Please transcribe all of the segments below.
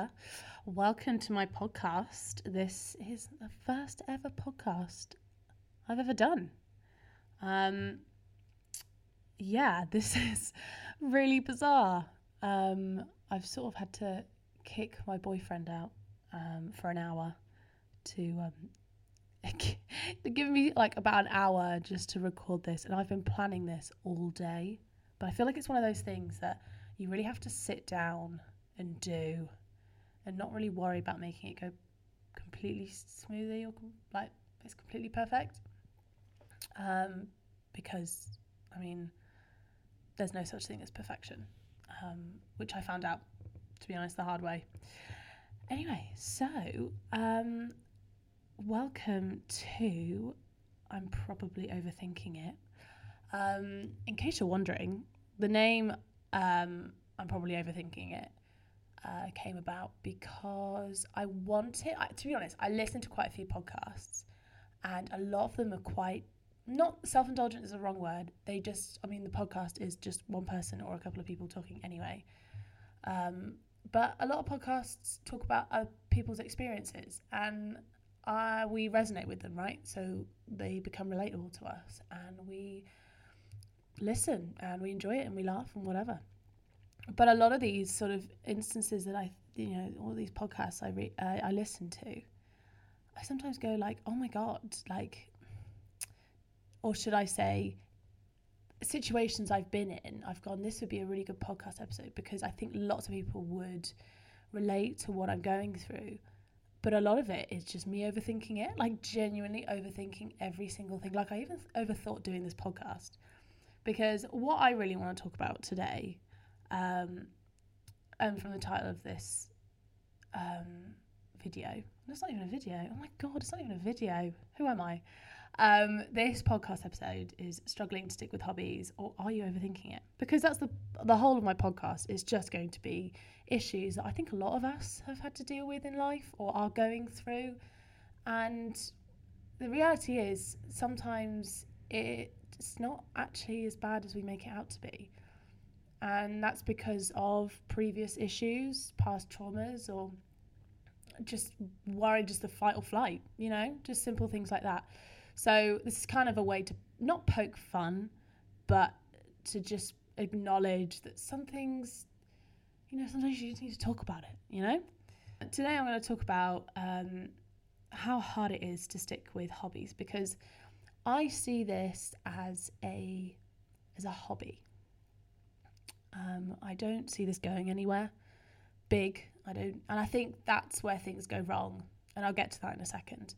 there. Welcome to my podcast. This is the first ever podcast I've ever done. Um, yeah, this is really bizarre. Um, I've sort of had to kick my boyfriend out um, for an hour to um, give me like about an hour just to record this, and I've been planning this all day. But I feel like it's one of those things that you really have to sit down and do and not really worry about making it go completely smoothly or like it's completely perfect. Um, because, I mean, there's no such thing as perfection, um, which I found out, to be honest, the hard way. Anyway, so um, welcome to. I'm probably overthinking it. Um, in case you're wondering, the name um, I'm probably overthinking it uh, came about because I wanted, I, to be honest, I listened to quite a few podcasts and a lot of them are quite, not self indulgent is the wrong word. They just, I mean, the podcast is just one person or a couple of people talking anyway. Um, but a lot of podcasts talk about other people's experiences and uh, we resonate with them, right? So they become relatable to us and we listen and we enjoy it and we laugh and whatever but a lot of these sort of instances that I, you know, all these podcasts I re- uh, I listen to, I sometimes go like, oh my god, like, or should I say, situations I've been in, I've gone, this would be a really good podcast episode because I think lots of people would relate to what I'm going through. But a lot of it is just me overthinking it, like genuinely overthinking every single thing. Like I even overthought doing this podcast because what I really want to talk about today um, and from the title of this um, video, it's not even a video. Oh my god, it's not even a video. Who am I? Um, this podcast episode is struggling to stick with hobbies, or are you overthinking it? Because that's the the whole of my podcast is just going to be issues that I think a lot of us have had to deal with in life or are going through, and the reality is sometimes it's not actually as bad as we make it out to be and that's because of previous issues, past traumas, or just worry, just the fight or flight, you know, just simple things like that. So, this is kind of a way to not poke fun, but to just acknowledge that some things, you know, sometimes you just need to talk about it, you know? Today, I'm going to talk about um, how hard it is to stick with hobbies because I see this as a as a hobby um, I don't see this going anywhere big. I don't, and I think that's where things go wrong. And I'll get to that in a second.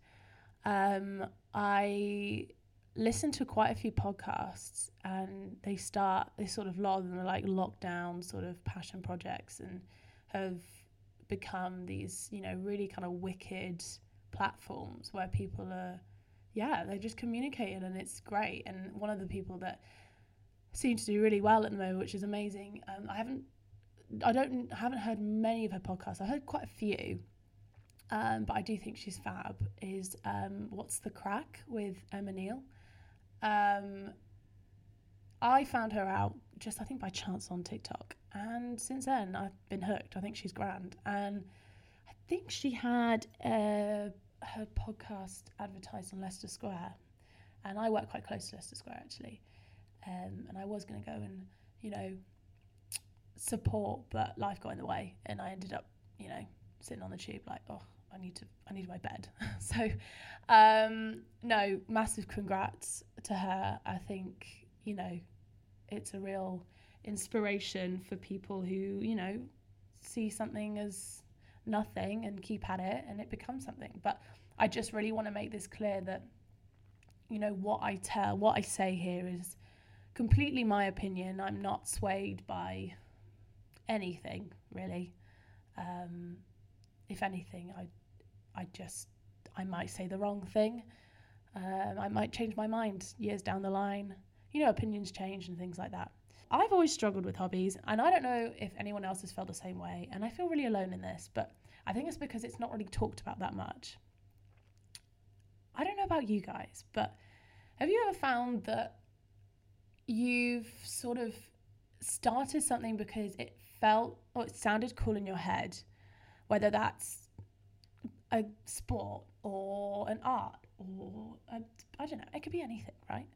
Um, I listen to quite a few podcasts, and they start. They sort of a lot of them are like lockdown sort of passion projects, and have become these you know really kind of wicked platforms where people are yeah they're just communicating and it's great and one of the people that seem to do really well at the moment, which is amazing. Um, I haven't, I don't, haven't heard many of her podcasts. I heard quite a few, um, but I do think she's fab. Is um, what's the crack with Emma Neal? Um, I found her out just I think by chance on TikTok, and since then I've been hooked. I think she's grand, and I think she had uh, her podcast advertised on Leicester Square, and I work quite close to Leicester Square actually. Um, and I was going to go and, you know, support, but life got in the way, and I ended up, you know, sitting on the tube like, oh, I need to, I need my bed. so, um, no, massive congrats to her. I think, you know, it's a real inspiration for people who, you know, see something as nothing and keep at it and it becomes something. But I just really want to make this clear that, you know, what I tell, what I say here is completely my opinion. I'm not swayed by anything really. Um, if anything, I, I just I might say the wrong thing. Um, I might change my mind years down the line. You know, opinions change and things like that. I've always struggled with hobbies, and I don't know if anyone else has felt the same way. And I feel really alone in this, but I think it's because it's not really talked about that much. I don't know about you guys, but have you ever found that you've sort of started something because it felt or it sounded cool in your head whether that's a sport or an art or I don't know, it could be anything, right?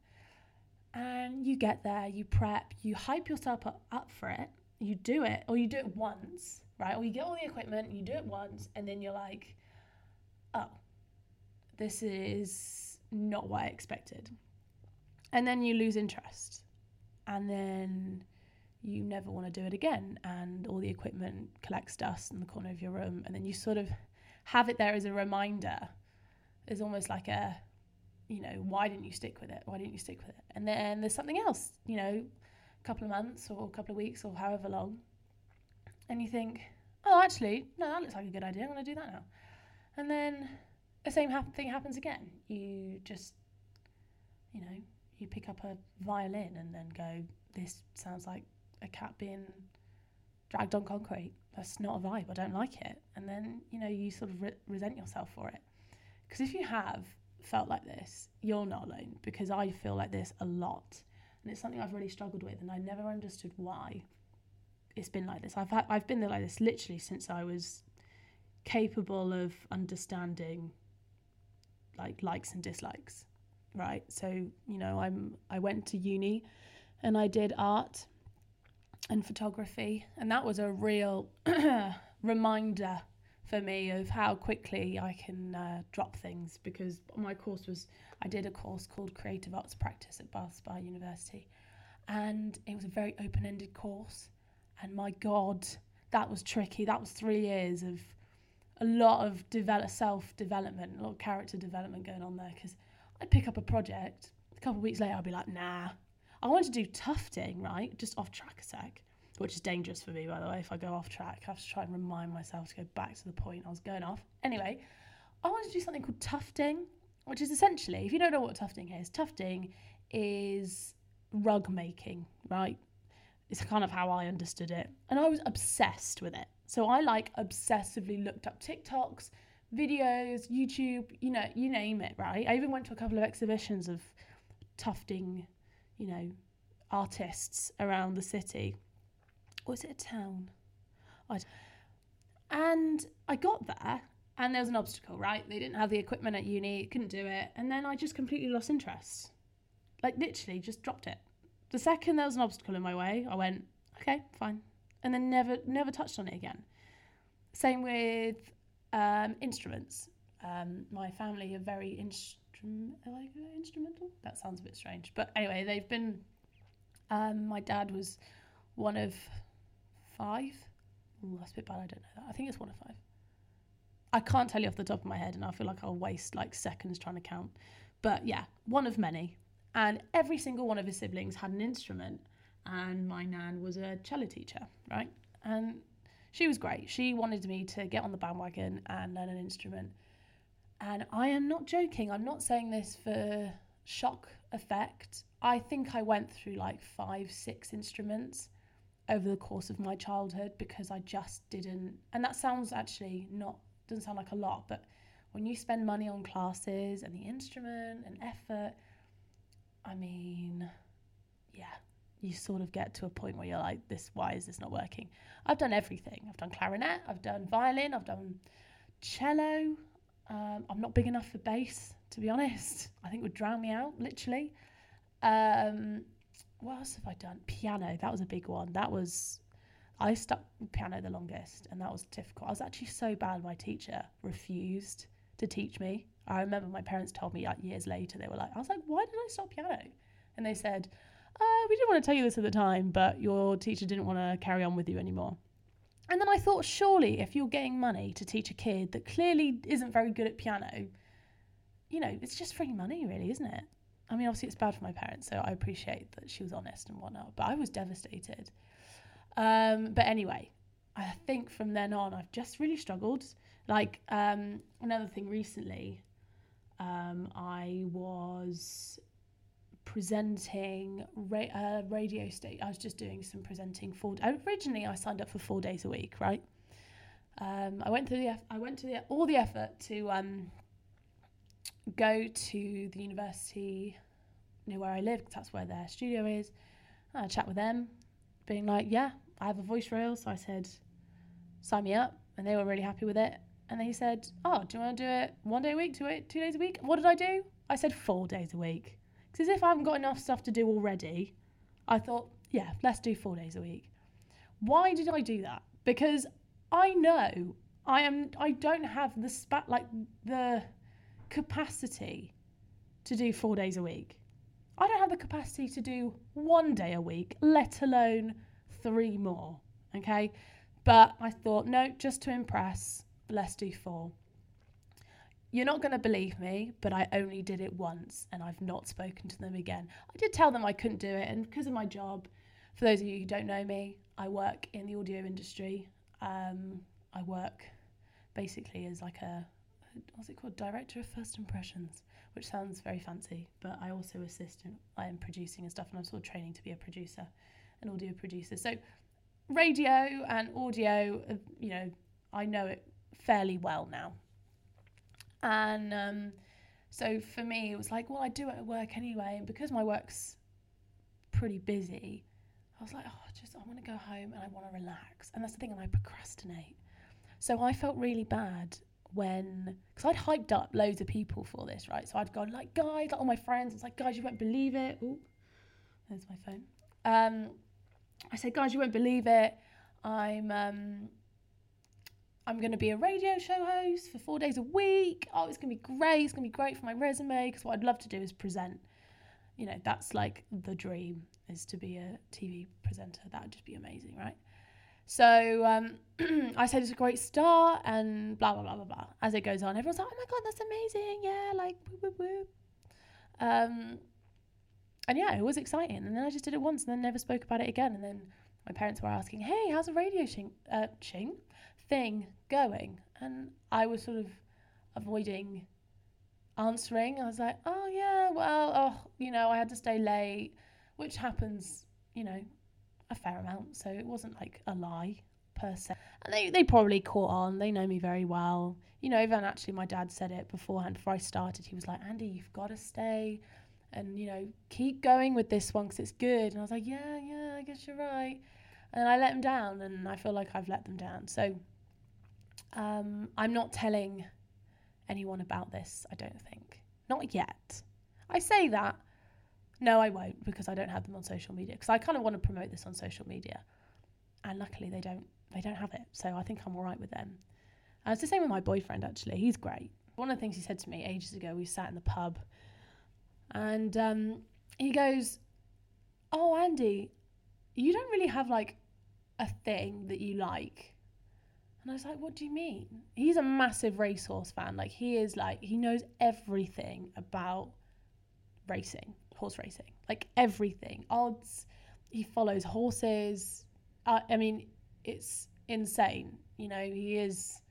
And you get there, you prep, you hype yourself up, up for it, you do it, or you do it once, right? Or you get all the equipment, you do it once, and then you're like, oh, this is not what I expected. And then you lose interest. And then you never want to do it again. And all the equipment collects dust in the corner of your room. And then you sort of have it there as a reminder. It's almost like a, you know, why didn't you stick with it? Why didn't you stick with it? And then there's something else, you know, a couple of months or a couple of weeks or however long. And you think, oh, actually, no, that looks like a good idea. I'm going to do that now. And then the same thing happens again. You just, you know, you pick up a violin and then go, this sounds like a cat being dragged on concrete. That's not a vibe. I don't like it. And then, you know, you sort of re- resent yourself for it. Because if you have felt like this, you're not alone because I feel like this a lot. And it's something I've really struggled with and I never understood why it's been like this. I've had, I've been there like this literally since I was capable of understanding like likes and dislikes, right? So, you know, I'm I went to uni and I did art and photography and that was a real reminder for me of how quickly I can uh, drop things because my course was I did a course called Creative Arts Practice at Bath Spa University and it was a very open-ended course and my god that was tricky that was 3 years of a lot of develop self-development a lot of character development going on there because I'd pick up a project a couple of weeks later I'd be like nah I want to do tufting right just off track a sec which is dangerous for me, by the way. If I go off track, I have to try and remind myself to go back to the point I was going off. Anyway, I wanted to do something called tufting, which is essentially, if you don't know what tufting is, tufting is rug making, right? It's kind of how I understood it. And I was obsessed with it. So I like obsessively looked up TikToks, videos, YouTube, you know, you name it, right? I even went to a couple of exhibitions of tufting, you know, artists around the city was it a town? I and I got there and there was an obstacle, right? They didn't have the equipment at uni, couldn't do it. And then I just completely lost interest. Like literally just dropped it. The second there was an obstacle in my way, I went, okay, fine. And then never never touched on it again. Same with um, instruments. Um, my family are very instrument like instrumental. That sounds a bit strange, but anyway, they've been. Um, my dad was one of five. Ooh, that's a bit bad. I don't know that. I think it's one of five. I can't tell you off the top of my head, and I feel like I'll waste like seconds trying to count. But yeah, one of many. And every single one of his siblings had an instrument, and my nan was a cello teacher, right? And she was great. She wanted me to get on the bandwagon and learn an instrument. And I am not joking. I'm not saying this for shock effect. I think I went through like five, six instruments over the course of my childhood because I just didn't. And that sounds actually not, doesn't sound like a lot, but when you spend money on classes and the instrument and effort, I mean, yeah, you sort of get to a point where you're like, this, why is this not working? I've done everything. I've done clarinet, I've done violin, I've done cello. Um, I'm not big enough for bass, to be honest. I think it would drown me out, literally. Um, what else have I done? Piano, that was a big one. That was, I stuck with piano the longest, and that was difficult. I was actually so bad, my teacher refused to teach me. I remember my parents told me like years later, they were like, I was like, why did I stop piano? And they said, uh, we didn't want to tell you this at the time, but your teacher didn't want to carry on with you anymore. And then I thought, surely if you're getting money to teach a kid that clearly isn't very good at piano, you know, it's just free money, really, isn't it? I mean, obviously, it's bad for my parents, so I appreciate that she was honest and whatnot, but I was devastated. Um, but anyway, I think from then on, I've just really struggled. Like, um, another thing recently, um, I was presenting ra- uh, radio state. I was just doing some presenting for. Originally, I signed up for four days a week, right? Um, I went through the. I went to the all the effort to um, go to the university near where I live, because that's where their studio is. I chat with them, being like, yeah, I have a voice reel. So I said, sign me up. and they were really happy with it. And they said, "Oh, do you want to do it one day a week, two two days a week?" What did I do? I said four days a week. Because if I haven't got enough stuff to do already, I thought, yeah, let's do four days a week. Why did I do that? Because I know I am. I don't have the spat like the capacity to do four days a week. I don't have the capacity to do one day a week, let alone three more. Okay. But I thought, no, just to impress, let's do four. You're not going to believe me, but I only did it once and I've not spoken to them again. I did tell them I couldn't do it, and because of my job, for those of you who don't know me, I work in the audio industry. Um, I work basically as like a what's it called director of first impressions which sounds very fancy but i also assist in i am producing and stuff and i'm sort of training to be a producer an audio producer so radio and audio uh, you know i know it fairly well now and um, so for me it was like well i do it at work anyway and because my work's pretty busy i was like oh just i want to go home and i want to relax and that's the thing and i procrastinate so I felt really bad when, because I'd hyped up loads of people for this, right? So I'd gone like, guys, like all my friends, it's like, guys, you won't believe it. There's my phone. Um, I said, guys, you won't believe it. I'm um, I'm going to be a radio show host for four days a week. Oh, it's going to be great. It's going to be great for my resume because what I'd love to do is present. You know, that's like the dream is to be a TV presenter. That would just be amazing, right? So um, I said it's a great start and blah blah blah blah blah. As it goes on, everyone's like, "Oh my god, that's amazing! Yeah, like woo woo woo." Um, and yeah, it was exciting. And then I just did it once and then never spoke about it again. And then my parents were asking, "Hey, how's the radio shing, uh, ching thing going?" And I was sort of avoiding answering. I was like, "Oh yeah, well, oh, you know, I had to stay late, which happens, you know, a fair amount, so it wasn't like a lie per se. And they, they probably caught on. They know me very well. You know, even actually my dad said it beforehand before I started. He was like, Andy, you've got to stay and, you know, keep going with this one because it's good. And I was like, yeah, yeah, I guess you're right. And I let them down and I feel like I've let them down. So um, I'm not telling anyone about this, I don't think. Not yet. I say that no, I won't because I don't have them on social media. Because I kind of want to promote this on social media, and luckily they don't. They don't have it, so I think I'm all right with them. And it's the same with my boyfriend. Actually, he's great. One of the things he said to me ages ago, we sat in the pub, and um, he goes, "Oh, Andy, you don't really have like a thing that you like." And I was like, "What do you mean?" He's a massive racehorse fan. Like he is like he knows everything about racing horse racing, like everything, odds. He follows horses. Uh, I mean, it's insane. You know, he is,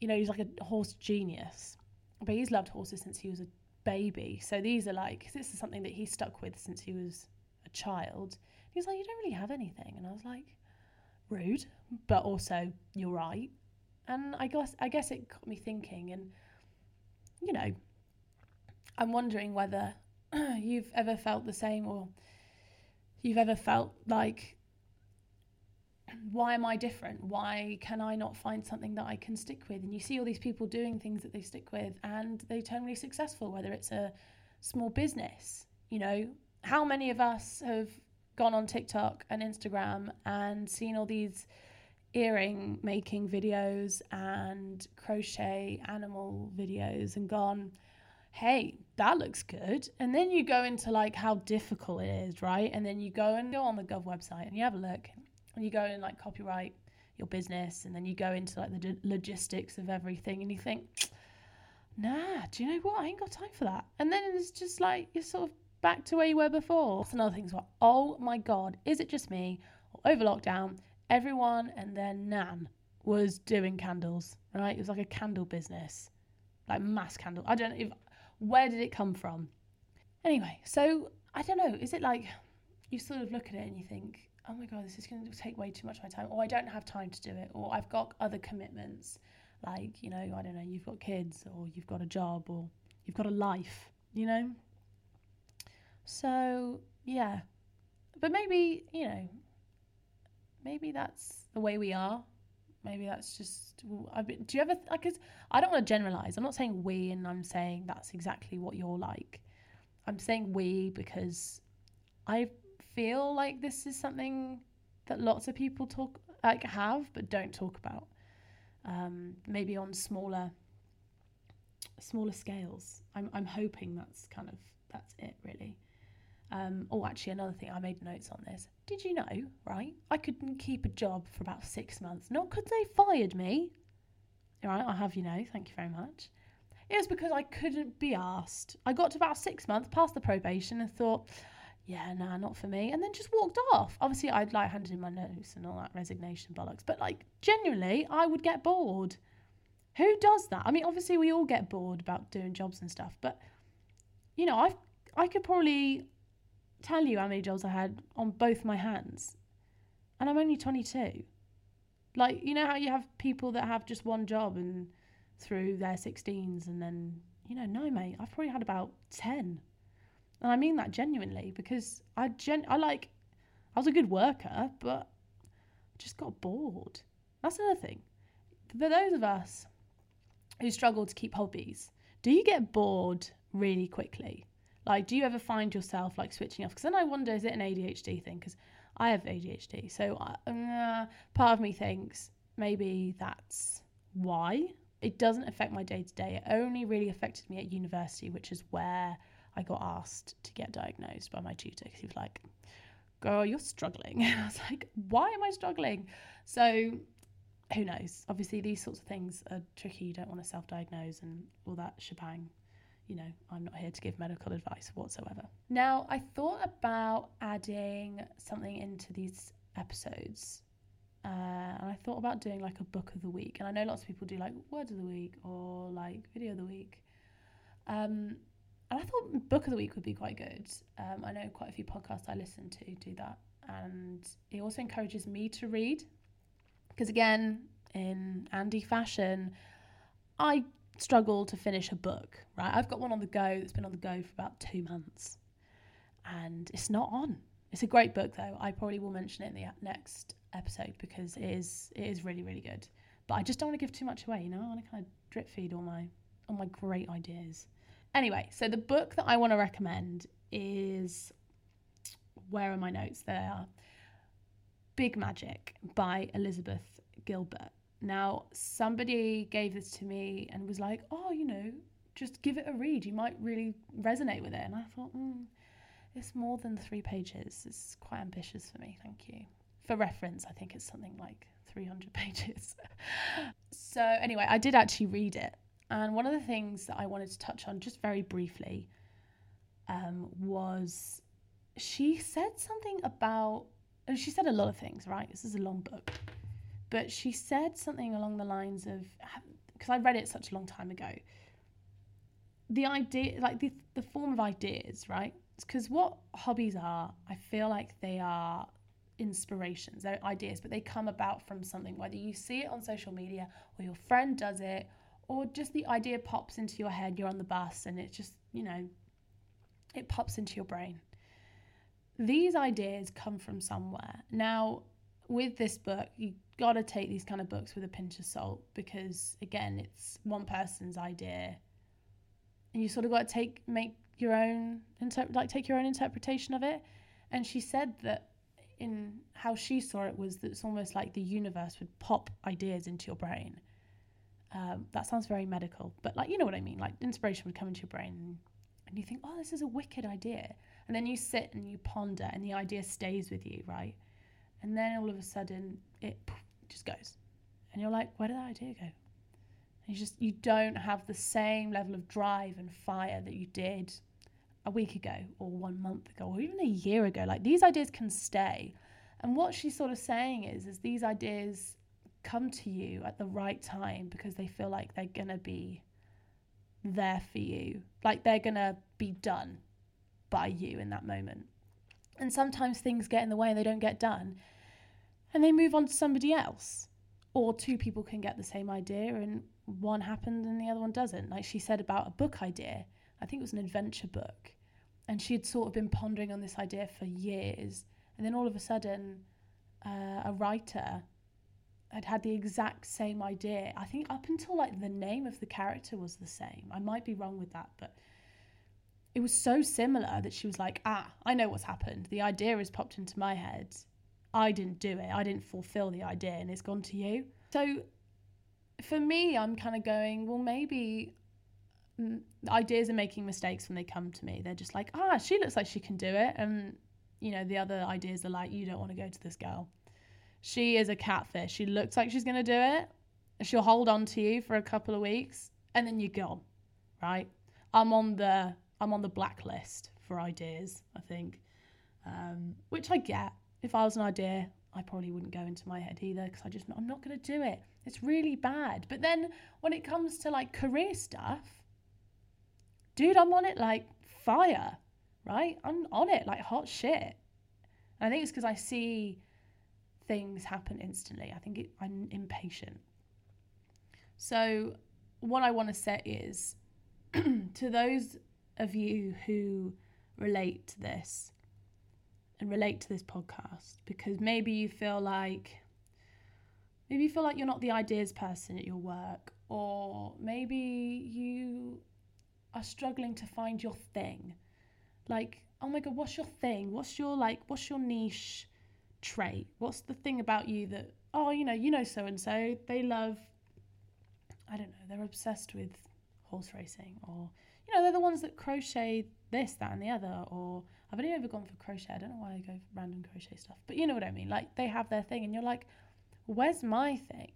you know, he's like a horse genius. But he's loved horses since he was a baby. So these are like, this is something that he stuck with since he was a child. He's like, you don't really have anything. And I was like, rude, but also you're right. And I guess I guess it got me thinking and you know, I'm wondering whether you've ever felt the same or you've ever felt like why am I different? Why can I not find something that I can stick with? And you see all these people doing things that they stick with and they turn really successful, whether it's a small business. You know, how many of us have gone on TikTok and Instagram and seen all these earring making videos and crochet animal videos and gone, hey, that looks good. And then you go into like how difficult it is, right? And then you go and go on the Gov website and you have a look and you go and like copyright your business and then you go into like the logistics of everything and you think, nah, do you know what? I ain't got time for that. And then it's just like you're sort of back to where you were before. That's another thing as well. Oh my God, is it just me? Over lockdown, everyone and their nan was doing candles, right? It was like a candle business, like mass candle. I don't know if where did it come from? Anyway, so I don't know. Is it like you sort of look at it and you think, oh my God, this is going to take way too much of my time, or I don't have time to do it, or I've got other commitments. Like, you know, I don't know, you've got kids, or you've got a job, or you've got a life, you know? So, yeah. But maybe, you know, maybe that's the way we are. maybe that's just. I do you ever? Like, I don't want to generalize. I'm not saying we, and I'm saying that's exactly what you're like. I'm saying we because I feel like this is something that lots of people talk like have but don't talk about. Um, maybe on smaller smaller scales. I'm I'm hoping that's kind of that's it really. Um, oh, actually, another thing I made notes on this. Did you know, right? I couldn't keep a job for about six months, not because they fired me. All right, I have you know. Thank you very much. It was because I couldn't be asked. I got to about six months past the probation and thought, yeah, nah, not for me. And then just walked off. Obviously, I'd like handed in my notes and all that resignation bollocks. But like, genuinely, I would get bored. Who does that? I mean, obviously, we all get bored about doing jobs and stuff. But you know, I I could probably tell you how many jobs I had on both my hands, and I'm only 22. Like, you know how you have people that have just one job and through their 16s, and then you know, no, mate, I've probably had about 10 and I mean that genuinely because I gen I like I was a good worker, but just got bored. That's another thing. For those of us who struggle to keep hobbies, do you get bored really quickly? Like, do you ever find yourself like switching off? Because then I wonder, is it an ADHD thing? Because I have ADHD, so uh, part of me thinks maybe that's why it doesn't affect my day to day. It only really affected me at university, which is where I got asked to get diagnosed by my tutor because he was like, girl, you're struggling. I was like, why am I struggling? So who knows? Obviously, these sorts of things are tricky. You don't want to self diagnose and all that shebang. You know, I'm not here to give medical advice whatsoever. Now, I thought about adding something into these episodes. Uh, and I thought about doing like a book of the week. And I know lots of people do like word of the week or like video of the week. Um, and I thought book of the week would be quite good. Um, I know quite a few podcasts I listen to do that, and it also encourages me to read. Because again, in Andy fashion, I struggle to finish a book. Right, I've got one on the go that's been on the go for about two months, and it's not on. It's a great book though. I probably will mention it in the next episode because it is it is really really good. But I just don't want to give too much away. You know, I want to kind of drip feed all my all my great ideas. Anyway, so the book that I want to recommend is where are my notes? There Big Magic by Elizabeth Gilbert. Now, somebody gave this to me and was like, oh, you know, just give it a read. You might really resonate with it. And I thought, mm, it's more than three pages. It's quite ambitious for me. Thank you. For reference, I think it's something like 300 pages. so, anyway, I did actually read it and one of the things that I wanted to touch on just very briefly um, was she said something about, she said a lot of things, right? This is a long book. But she said something along the lines of, because I read it such a long time ago, the idea, like the, the form of ideas, right? Because what hobbies are, I feel like they are inspirations, they're ideas, but they come about from something, whether you see it on social media or your friend does it or just the idea pops into your head, you're on the bus and it just, you know, it pops into your brain. These ideas come from somewhere. Now, with this book, you got to take these kind of books with a pinch of salt because again, it's one person's idea. And you sort of got to take make your own inter- like take your own interpretation of it. And she said that in how she saw it was that it's almost like the universe would pop ideas into your brain um, that sounds very medical, but like you know what I mean. Like inspiration would come into your brain, and you think, "Oh, this is a wicked idea," and then you sit and you ponder, and the idea stays with you, right? And then all of a sudden, it just goes, and you're like, "Where did that idea go?" And you just you don't have the same level of drive and fire that you did a week ago, or one month ago, or even a year ago. Like these ideas can stay. And what she's sort of saying is, is these ideas come to you at the right time because they feel like they're going to be there for you. Like they're going to be done by you in that moment. And sometimes things get in the way and they don't get done. And they move on to somebody else. Or two people can get the same idea and one happened and the other one doesn't. Like she said about a book idea. I think it was an adventure book. And she had sort of been pondering on this idea for years. And then all of a sudden, uh, a writer I'd had the exact same idea. I think up until like the name of the character was the same. I might be wrong with that, but it was so similar that she was like, ah, I know what's happened. The idea has popped into my head. I didn't do it. I didn't fulfill the idea and it's gone to you. So for me, I'm kind of going, well, maybe mm, ideas are making mistakes when they come to me. They're just like, ah, she looks like she can do it. And, you know, the other ideas are like, you don't want to go to this girl. She is a catfish. She looks like she's going to do it. She'll hold on to you for a couple of weeks and then you're gone, right? I'm on the I'm on the blacklist for ideas, I think, um, which I get. If I was an idea, I probably wouldn't go into my head either because I just I'm not going to do it. It's really bad. But then when it comes to like career stuff, dude, I'm on it like fire, right? I'm on it like hot shit. And I think it's because I see things happen instantly. I think it, I'm impatient. So, what I want to say is to those of you who relate to this and relate to this podcast, because maybe you feel like maybe you feel like you're not the ideas person at your work, or maybe you are struggling to find your thing. Like, oh my god, what's your thing? What's your like what's your niche trait? What's the thing about you that oh, you know, you know so and so, they love I don't know, they're obsessed with horse racing or you know, they're the ones that crochet this, that and the other or I've only ever gone for crochet. I don't know why I go for random crochet stuff. But you know what I mean? Like they have their thing and you're like, where's my thing?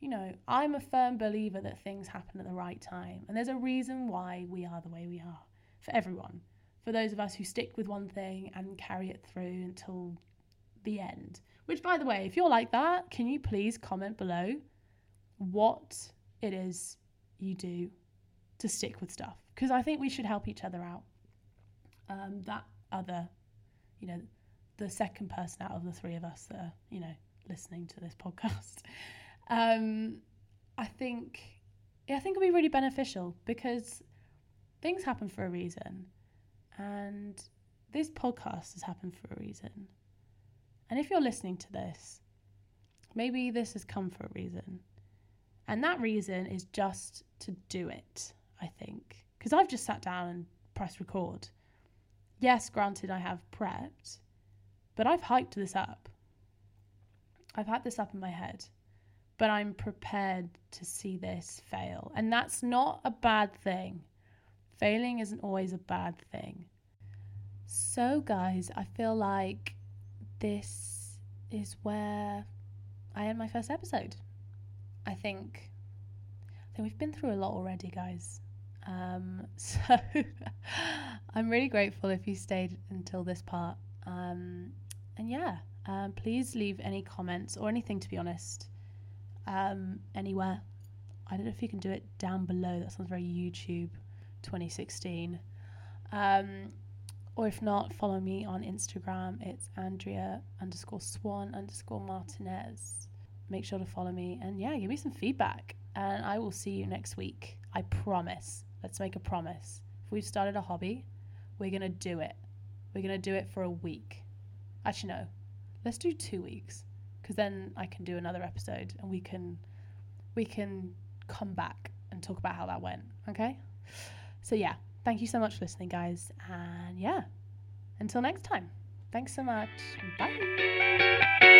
You know, I'm a firm believer that things happen at the right time. And there's a reason why we are the way we are for everyone. For those of us who stick with one thing and carry it through until the end. Which, by the way, if you're like that, can you please comment below what it is you do to stick with stuff? Because I think we should help each other out. Um, that other, you know, the second person out of the three of us that are, you know, listening to this podcast. Um, I think, yeah, I think it'll be really beneficial because things happen for a reason, and this podcast has happened for a reason. And if you're listening to this, maybe this has come for a reason. And that reason is just to do it, I think. Because I've just sat down and pressed record. Yes, granted, I have prepped, but I've hyped this up. I've had this up in my head, but I'm prepared to see this fail. And that's not a bad thing. Failing isn't always a bad thing. So, guys, I feel like this is where I end my first episode. I think I think we've been through a lot already, guys. Um, so I'm really grateful if you stayed until this part. Um, and yeah, um, please leave any comments or anything, to be honest, um, anywhere. I don't know if you can do it down below. That sounds very YouTube 2016. Um, or if not, follow me on Instagram. It's Andrea underscore Swann underscore Martinez. Make sure to follow me and yeah, give me some feedback. And I will see you next week. I promise. Let's make a promise. If we've started a hobby, we're going to do it. We're going to do it for a week. Actually, no, let's do two weeks because then I can do another episode and we can we can come back and talk about how that went. Okay. So yeah, thank you so much for listening, guys, and yeah, until next time. Thanks so much. Bye.